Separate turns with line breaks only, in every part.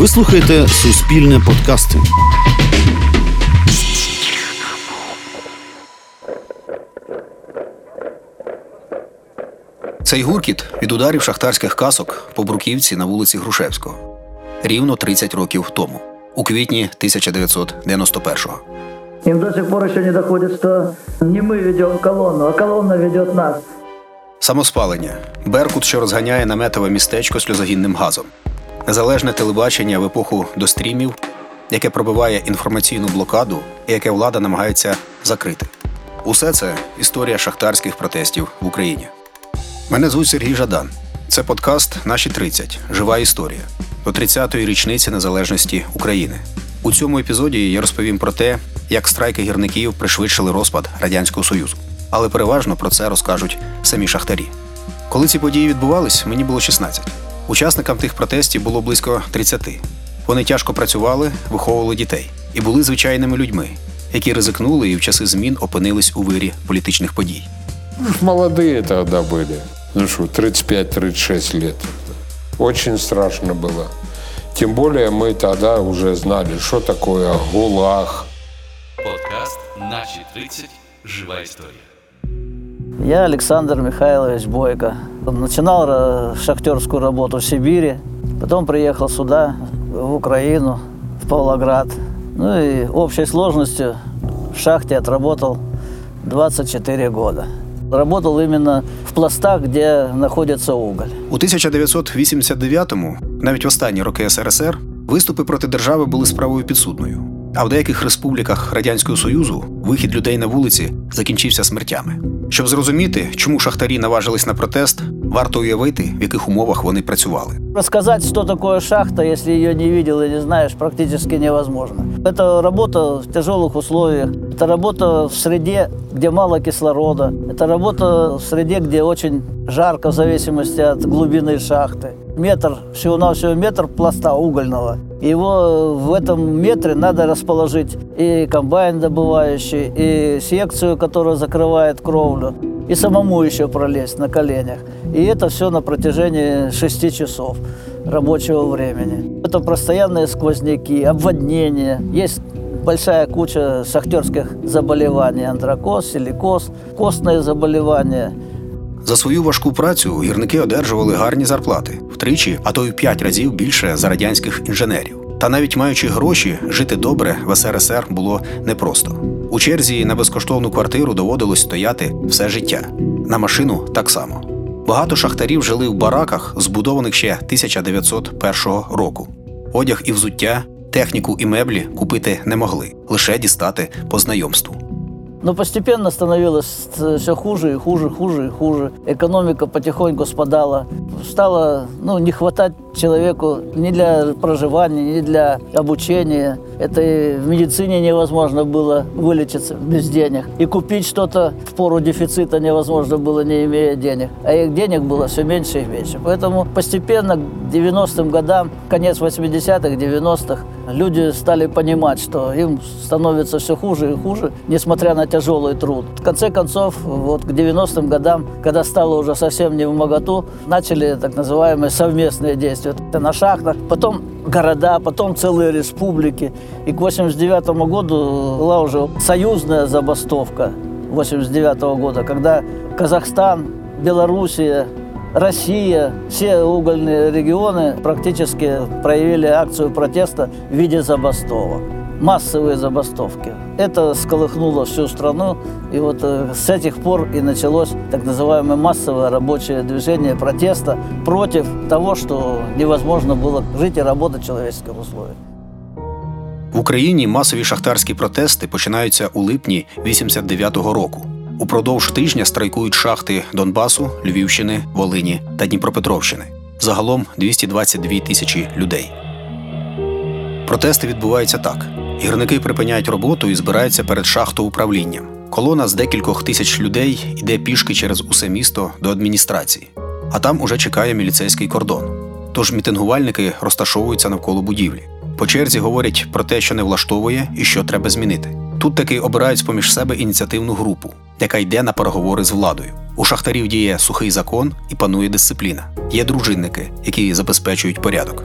Ви слухаєте Суспільне подкасти.
Цей гуркіт від ударів шахтарських касок по бруківці на вулиці Грушевського рівно 30 років тому, у квітні 1991-го.
Им до сих пор еще не доходит, что не мы ведем колонну, а колонна ведет нас.
Самоспалення Беркут, що розганяє наметове містечко сльозогінним газом, незалежне телебачення в епоху дострімів, яке пробиває інформаційну блокаду і яке влада намагається закрити. Усе це історія шахтарських протестів в Україні. Мене звуть Сергій Жадан. Це подкаст Наші 30. Жива історія до 30-ї річниці незалежності України. У цьому епізоді я розповім про те, як страйки гірників пришвидшили розпад Радянського Союзу. Але переважно про це розкажуть самі шахтарі. Коли ці події відбувались, мені було 16. Учасникам тих протестів було близько 30. Вони тяжко працювали, виховували дітей і були звичайними людьми, які ризикнули і в часи змін опинились у вирі політичних подій.
Молодые тогда были. Ну что, 35-36 лет. Очень страшно было. Тем более мы тогда уже знали, что такое ГУЛАГ.
Подкаст Наші 30. Жива історія.
Я Александр Михайлович Бойко. Начинал ра- шахтерскую работу в Сибири, потом приехал сюда, в Украину, в Павлоград. Ну и общей сложностью в шахте отработал 24 года. Работал именно в пластах, где находится уголь.
У 1989-му, навіть в останні роки СРСР, виступи проти держави були справою підсудною. А в деяких республіках Радянського Союзу вихід людей на вулиці закінчився смертями. Щоб зрозуміти, чому шахтарі наважились на протест, варто уявити, в яких умовах вони працювали.
Розказати, що таке шахта, якщо її не видел и не знаєш, практически невозможно. Это работа в тяжелых условиях, это работа в среде, где мало кислорода, это работа в среде, где очень жарко в зависимости от глубины шахты. Метр, всего-навсего метр пласта угольного. Его в этом метре надо расположить и комбайн добывающий, и секцию, которая закрывает кровлю, и самому еще пролезть на коленях. И это все на протяжении 6 часов рабочего времени. Это постоянные сквозняки, обводнения. Есть большая куча шахтерских заболеваний. Андрокоз, силикоз, костные заболевания.
За свою важку працю гірники одержували гарні зарплати втричі, а то й в п'ять разів більше за радянських інженерів. Та навіть маючи гроші, жити добре в СРСР було непросто. У черзі на безкоштовну квартиру доводилось стояти все життя. На машину так само. Багато шахтарів жили в бараках, збудованих ще 1901 року. Одяг і взуття, техніку і меблі купити не могли, лише дістати по знайомству.
Но постепенно становилось все хуже и хуже, хуже и хуже. Экономика потихоньку спадала. Стало ну, не хватать человеку ни для проживания, ни для обучения. Это и в медицине невозможно было вылечиться без денег. И купить что-то в пору дефицита невозможно было, не имея денег. А их денег было все меньше и меньше. Поэтому постепенно к 90-м годам, конец 80-х, 90-х, люди стали понимать, что им становится все хуже и хуже, несмотря на тяжелый труд. В конце концов, вот к 90-м годам, когда стало уже совсем не в моготу, начали так называемые совместные действия. Это на шахтах, потом города, потом целые республики. И к 89 году была уже союзная забастовка 89 года, когда Казахстан, Белоруссия, Россия, все угольные регионы практически проявили акцию протеста в виде забастовок. Массовые забастовки. Это сколыхнуло всю страну, и вот э, с этих пор и началось так называемое массовое рабочее движение протеста против того, что невозможно было жить и работать в человеческих условиях.
В Україні масові шахтарські протести починаються у липні 89-го року. Упродовж тижня страйкують шахти Донбасу, Львівщини, Волині та Дніпропетровщини. Загалом 222 тисячі людей. Протести відбуваються так: гірники припиняють роботу і збираються перед шахтоуправлінням. Колона з декількох тисяч людей йде пішки через усе місто до адміністрації, а там уже чекає міліцейський кордон. Тож мітингувальники розташовуються навколо будівлі. По черзі говорять про те, що не влаштовує і що треба змінити. Тут таки обирають поміж себе ініціативну групу, яка йде на переговори з владою. У шахтарів діє сухий закон і панує дисципліна. Є дружинники, які забезпечують порядок.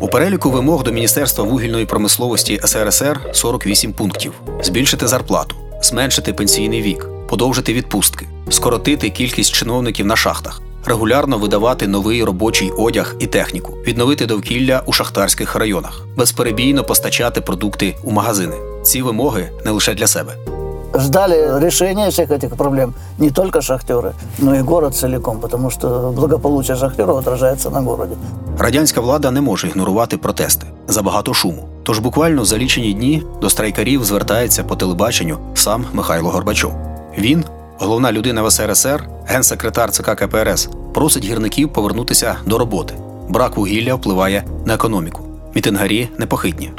У переліку вимог до Міністерства вугільної промисловості СРСР 48 пунктів: збільшити зарплату, зменшити пенсійний вік, подовжити відпустки, скоротити кількість чиновників на шахтах, регулярно видавати новий робочий одяг і техніку, відновити довкілля у шахтарських районах, безперебійно постачати продукти у магазини. Ці вимоги не лише для себе.
Ждали решения всех этих проблем не только шахтеры, но и город целиком, потому что благополучие шахтеров отражается на городе.
Радянська влада не може ігнорувати протести забагато шуму. Тож буквально за лічені дні до страйкарів звертається по телебаченню сам Михайло Горбачов. Він, головна людина в СРСР, генсекретар ЦК КПРС, просить гірників повернутися до роботи. Брак вугілля впливає на економіку. Мітингарі непохитні.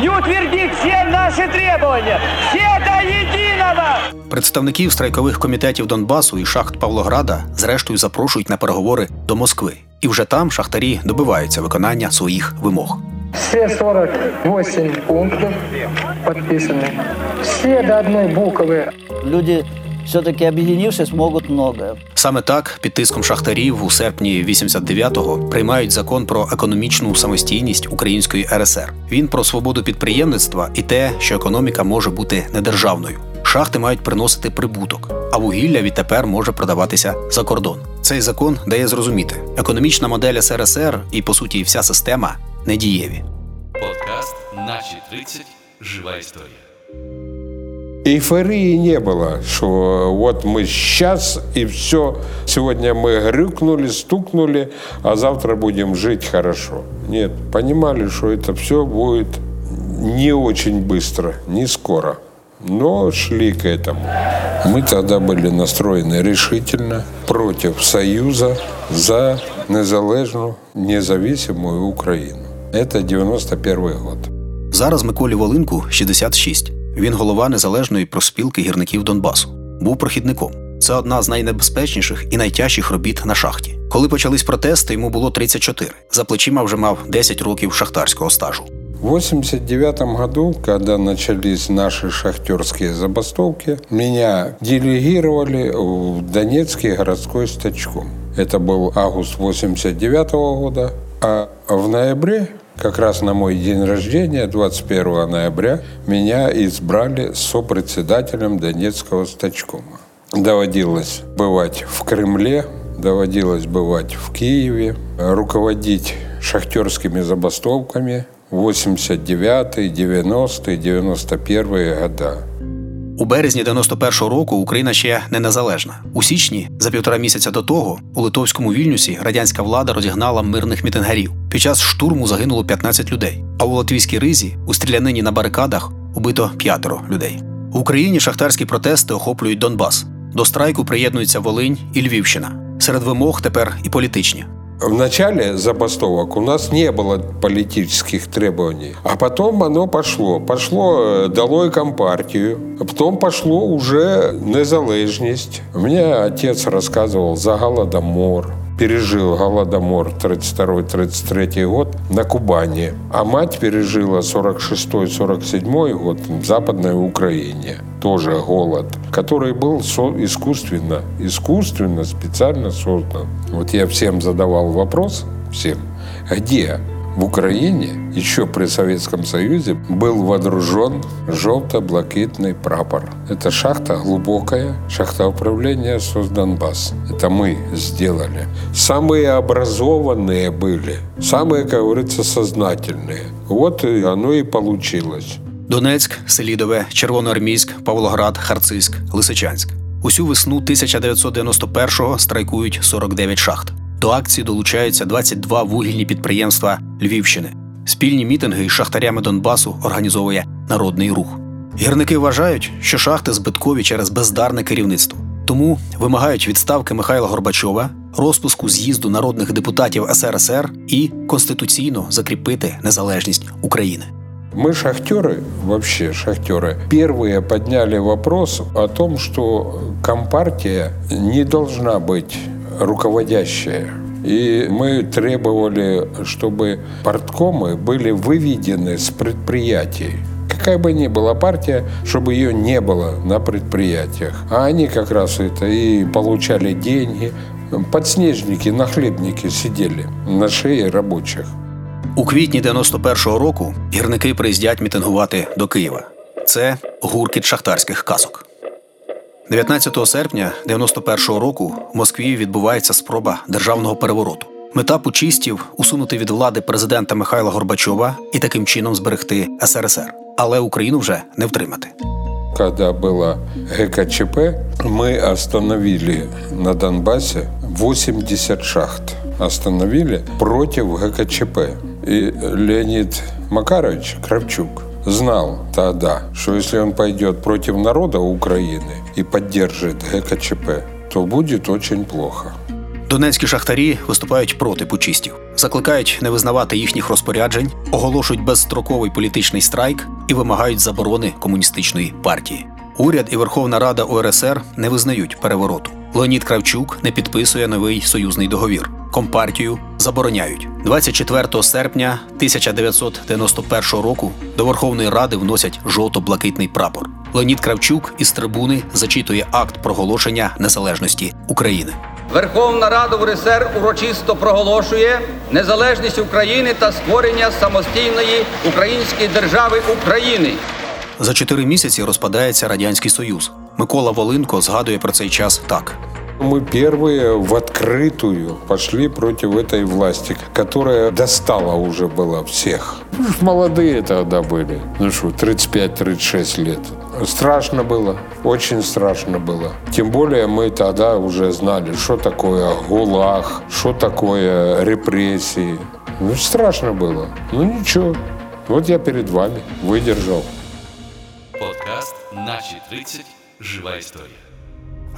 Здесь не утвердит все наши требования. Все до единого!
Представників страйкових комітетів Донбасу і шахт Павлограда зрештою запрошують на переговори до Москви. І вже там шахтарі добиваються виконання своїх вимог.
Все 48 пунктів підписані. Всі до одної букви.
Люди, все-таки объединившись, могут многое.
Саме так, під тиском шахтарів у серпні 89-го приймають закон про економічну самостійність Української РСР. Він про свободу підприємництва і те, що економіка може бути недержавною. Шахти мають приносити прибуток, а вугілля відтепер може продаватися за кордон. Цей закон дає зрозуміти, економічна модель СРСР і по суті вся система недієві.
Подкаст «Наши 30. Живая история».
Эйфории не было, что вот мы сейчас и все, сегодня мы грюкнули, стукнули, а завтра будем жить хорошо. Нет, понимали, что это все будет не очень быстро, не скоро, но шли к этому. Мы тогда были настроены решительно против Союза за незалежную, независимую Украину. Это 91 год.
Зараз Миколі Волинку 66. Він голова незалежної проспілки гірників Донбасу. Був прохідником. Це одна з найнебезпечніших і найтяжчих робіт на шахті. Коли почались протести, йому було 34. За плечима вже мав 10 років шахтарського стажу.
В 89 году, когда начались наши шахтерские забастовки, меня делегировали в Донецкий городской стачком. Это был август 89 года, а в ноябре, как раз на мой день рождения, 21 ноября, меня избрали сопредседателем Донецкого стачкома. Доводилось бывать в Кремле, доводилось бывать в Киеве, руководить шахтерскими забастовками 89 90 91 года.
У березні 91-го року Україна ще не незалежна. У січні, за півтора місяця до того, у литовському вільнюсі радянська влада розігнала мирних мітингарів. Під час штурму загинуло 15 людей. А у латвійській ризі у стрілянині на барикадах убито п'ятеро людей. В Україні шахтарські протести охоплюють Донбас. До страйку приєднуються Волинь і Львівщина. Серед вимог тепер і політичні.
В начале забастовок у нас не было политических требований, а потом оно пошло. Пошло э, долой компартию, потом пошло уже незалежность. Мне отец рассказывал за Голодомор, пережил Голодомор 32-33 год на Кубани, а мать пережила 46-47 год в Западной Украине. Тоже голод, который был искусственно, искусственно, специально создан. Вот я всем задавал вопрос, всем, где в Украине еще при Советском Союзе был водружен желто-блакитный прапор. Это шахта глубокая, шахта управления Создонбасс. Это мы сделали. Самые образованные были, самые, как говорится, сознательные. Вот и оно и получилось.
Донецьк, Селідове, Червоноармійськ, Павлоград, Харцизьк, Лисичанськ. Усю весну 1991-го страйкують 49 шахт. До акції долучаються 22 вугільні підприємства Львівщини. Спільні мітинги із шахтарями Донбасу організовує народний рух. Гірники вважають, що шахти збиткові через бездарне керівництво. Тому вимагають відставки Михайла Горбачова, розпуску з'їзду народних депутатів СРСР і конституційно закріпити незалежність України.
Мы шахтеры, вообще шахтеры, первые подняли вопрос о том, что компартия не должна быть руководящая. И мы требовали, чтобы порткомы были выведены с предприятий. Какая бы ни была партия, чтобы ее не было на предприятиях. А они как раз это и получали деньги, подснежники, нахлебники сидели на шее рабочих.
У квітні 91-го року гірники приїздять мітингувати до Києва. Це гуркіт шахтарських касок. 19 серпня 91-го року в Москві відбувається спроба державного перевороту. Мета пучистів усунути від влади президента Михайла Горбачова і таким чином зберегти СРСР. Але Україну вже не втримати.
Когда было ГКЧП, мы остановили на Донбассе 80 шахт. Остановили против ГКЧП. И Леонид Макарович Кравчук знал тогда, что если он пойдет против народа Украины и поддержит ГКЧП, то будет очень плохо.
Донецькі шахтарі виступають проти пучистів, закликають не визнавати їхніх розпоряджень, оголошують безстроковий політичний страйк і вимагають заборони комуністичної партії. Уряд і Верховна Рада УРСР не визнають перевороту. Леонід Кравчук не підписує новий союзний договір. Компартію забороняють 24 серпня 1991 року. До Верховної Ради вносять жовто-блакитний прапор. Леонід Кравчук із трибуни зачитує акт проголошення незалежності України.
Верховна Рада УРСР урочисто проголошує незалежність України та створення самостійної української держави України.
За чотири місяці розпадається радянський союз. Микола Волинко згадує про цей час так:
Мы первые в открытую пошли против этой власти, которая достала уже была всех. Ну, ж молодые тогда были. Ну что, 35-36 лет. Страшно было, очень страшно было. Тем более мы тогда уже знали, что такое ГУЛАГ, что такое репрессии. Ну, страшно было. Ну ничего, вот я перед вами выдержал.
Подкаст Наші 30. Жива історія.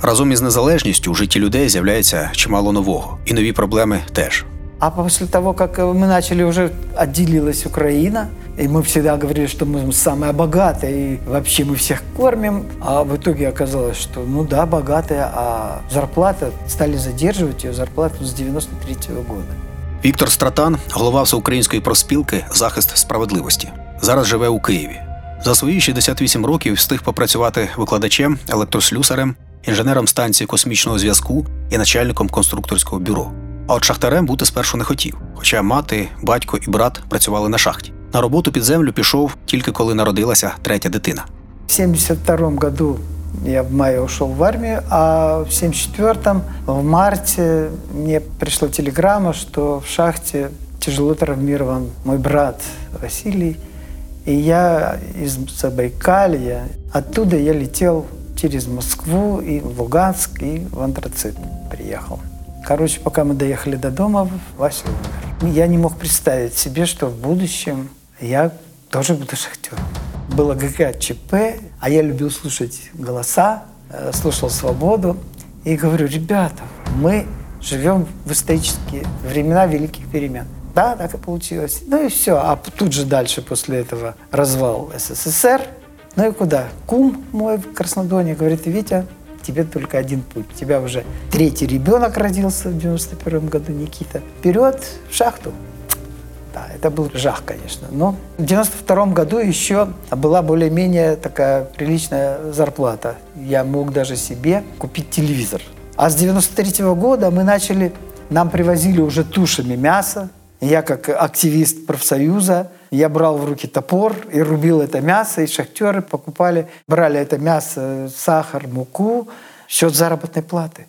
разом із незалежністю у житті людей з'являється чимало нового, і нові проблеми теж.
А после того, как мы начали уже отделилась Украина, и мы всегда говорили, что мы самая богатая, и вообще мы всех кормим, а в итоге оказалось, что ну да, богатая, а зарплата, стали задерживать ее зарплату с 93 года.
Віктор Стратан, голова всеукраїнської проспілки Захист справедливості. Зараз живе у Києві. За свої 68 років встиг попрацювати викладачем, електрослюсарем, інженером станції космічного зв'язку і начальником конструкторського бюро. А от шахтарем бути спершу не хотів, хоча мати, батько і брат працювали на шахті. На роботу під землю пішов тільки коли народилася третя дитина.
В 72 году я в мае ушел в армию, а в 74 в марте мне пришла телеграмма, что в шахте тяжело травмирован мой брат Василий. И я из Забайкалья, оттуда я летел через Москву и в Луганск, и в Антрацит приехал. Короче, пока мы доехали до дома, Вася умер. Я не мог представить себе, что в будущем я тоже буду шахтером. Было ГКЧП, а я любил слушать голоса, э, слушал «Свободу». И говорю, ребята, мы живем в исторические времена великих перемен. Да, так и получилось. Ну и все. А тут же дальше после этого развал СССР. Ну и куда? Кум мой в Краснодоне говорит, Витя, тебе только один путь. У тебя уже третий ребенок родился в 91 году, Никита. Вперед в шахту. Да, это был жах, конечно. Но в 92 году еще была более-менее такая приличная зарплата. Я мог даже себе купить телевизор. А с 93 года мы начали, нам привозили уже тушами мясо. Я как активист профсоюза, я брал в руки топор и рубил это мясо, и шахтеры покупали, брали это мясо, сахар, муку, в счет заработной платы.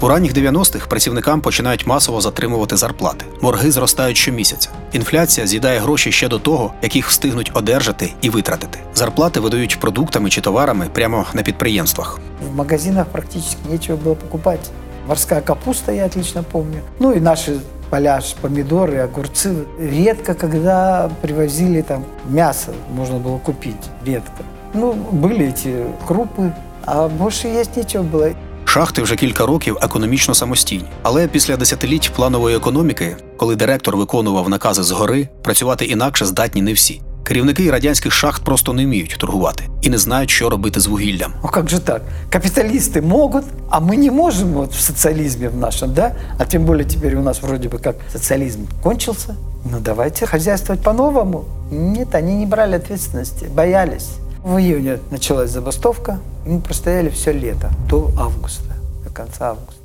У ранніх 90-х працівникам починають масово затримувати зарплати. Борги зростають щомісяця. Інфляція з'їдає гроші ще до того, як їх встигнуть одержати і витратити. Зарплати видають продуктами чи товарами прямо на підприємствах.
В магазинах практически нечего было покупать. Морская капуста, я отлично помню. Ну и наши поля, ш- помидоры, огурцы. Редко, когда привозили там мясо, можно было купить. Редко. Ну, были эти крупы, а больше есть нечего было.
Шахти вже кілька років економічно самостійні. Але після десятиліть планової економіки, коли директор виконував накази згори, працювати інакше здатні не всі. Керівники радянських шахт просто не вміють торгувати і не знають, що робити з вугіллям.
Ну как же так? Капиталисты могут, а мы не можем вот в социализме в нашем, да? А тем более теперь у нас вроде бы как социализм кончился. Ну давайте хозяйствовать по-новому. Нет, они не брали ответственности, боялись. В июне началась забастовка, и мы простояли все лето, до августа, до конца августа.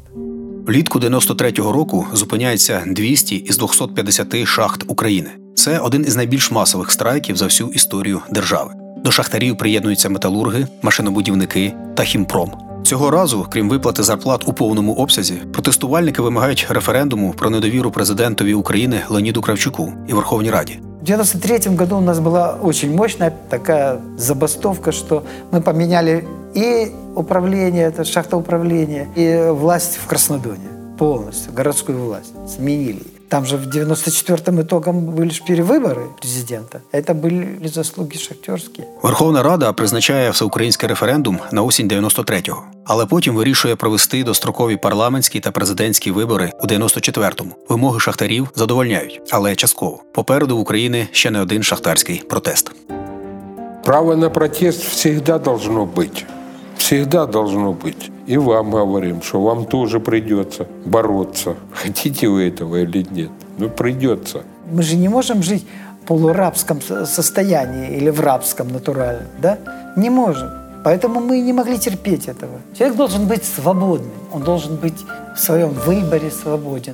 Влітку 93-го року зупиняється 200 із 250 шахт України. Це один із найбільш масових страйків за всю історію держави. До шахтарів приєднуються металурги, машинобудівники та хімпром. Цього разу, крім виплати зарплат у повному обсязі, протестувальники вимагають референдуму про недовіру президентові України Леоніду Кравчуку і Верховній Раді.
В 93 году у нас была очень мощная такая забастовка, что мы поменяли и управление, это шахтоуправление, и власть в Краснодоне полностью, городскую власть сменили. Там же в 94-м итогом были же перевыборы президента. Это были заслуги шахтерские.
Верховна Рада призначає всеукраїнський референдум на осінь 93-го, але потім вирішує провести дострокові парламентські та президентські вибори у 94-му. Вимоги шахтарів задовольняють, але частково. Попереду в Україні ще не один шахтарський протест.
Право на протест всегда должно быть. Всегда должно быть. И вам говорим, что вам тоже придется бороться. Хотите вы этого или нет? Ну, придется.
Мы же не можем жить в полурабском со- состоянии или в рабском натурально, да? Не можем. Поэтому мы не могли терпеть этого. Человек должен быть свободным, он должен быть в своем выборе свободен.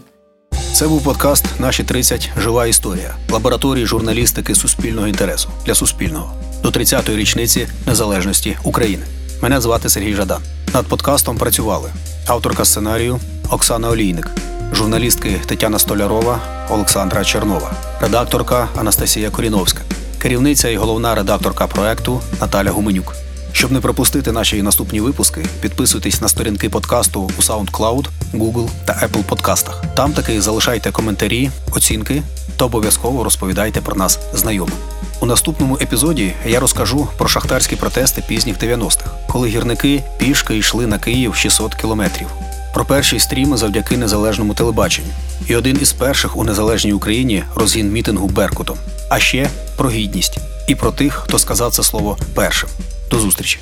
Це був подкаст Наші 30. Жива історія лабораторії журналістики суспільного інтересу для Суспільного до 30-ї річниці незалежності України. Мене звати Сергій Жадан. Над подкастом працювали авторка сценарію Оксана Олійник, журналістки Тетяна Столярова, Олександра Чернова, редакторка Анастасія Коріновська, керівниця і головна редакторка проекту Наталя Гуменюк. Щоб не пропустити наші наступні випуски, підписуйтесь на сторінки подкасту у SoundCloud, Google та Apple подкастах. Там таки залишайте коментарі, оцінки та обов'язково розповідайте про нас знайомим. У наступному епізоді я розкажу про шахтарські протести пізніх 90-х, коли гірники пішки йшли на Київ 600 кілометрів. Про перші стріми завдяки незалежному телебаченню. І один із перших у незалежній Україні розгін мітингу Беркутом. А ще про гідність і про тих, хто сказав це слово першим. До зустрічі!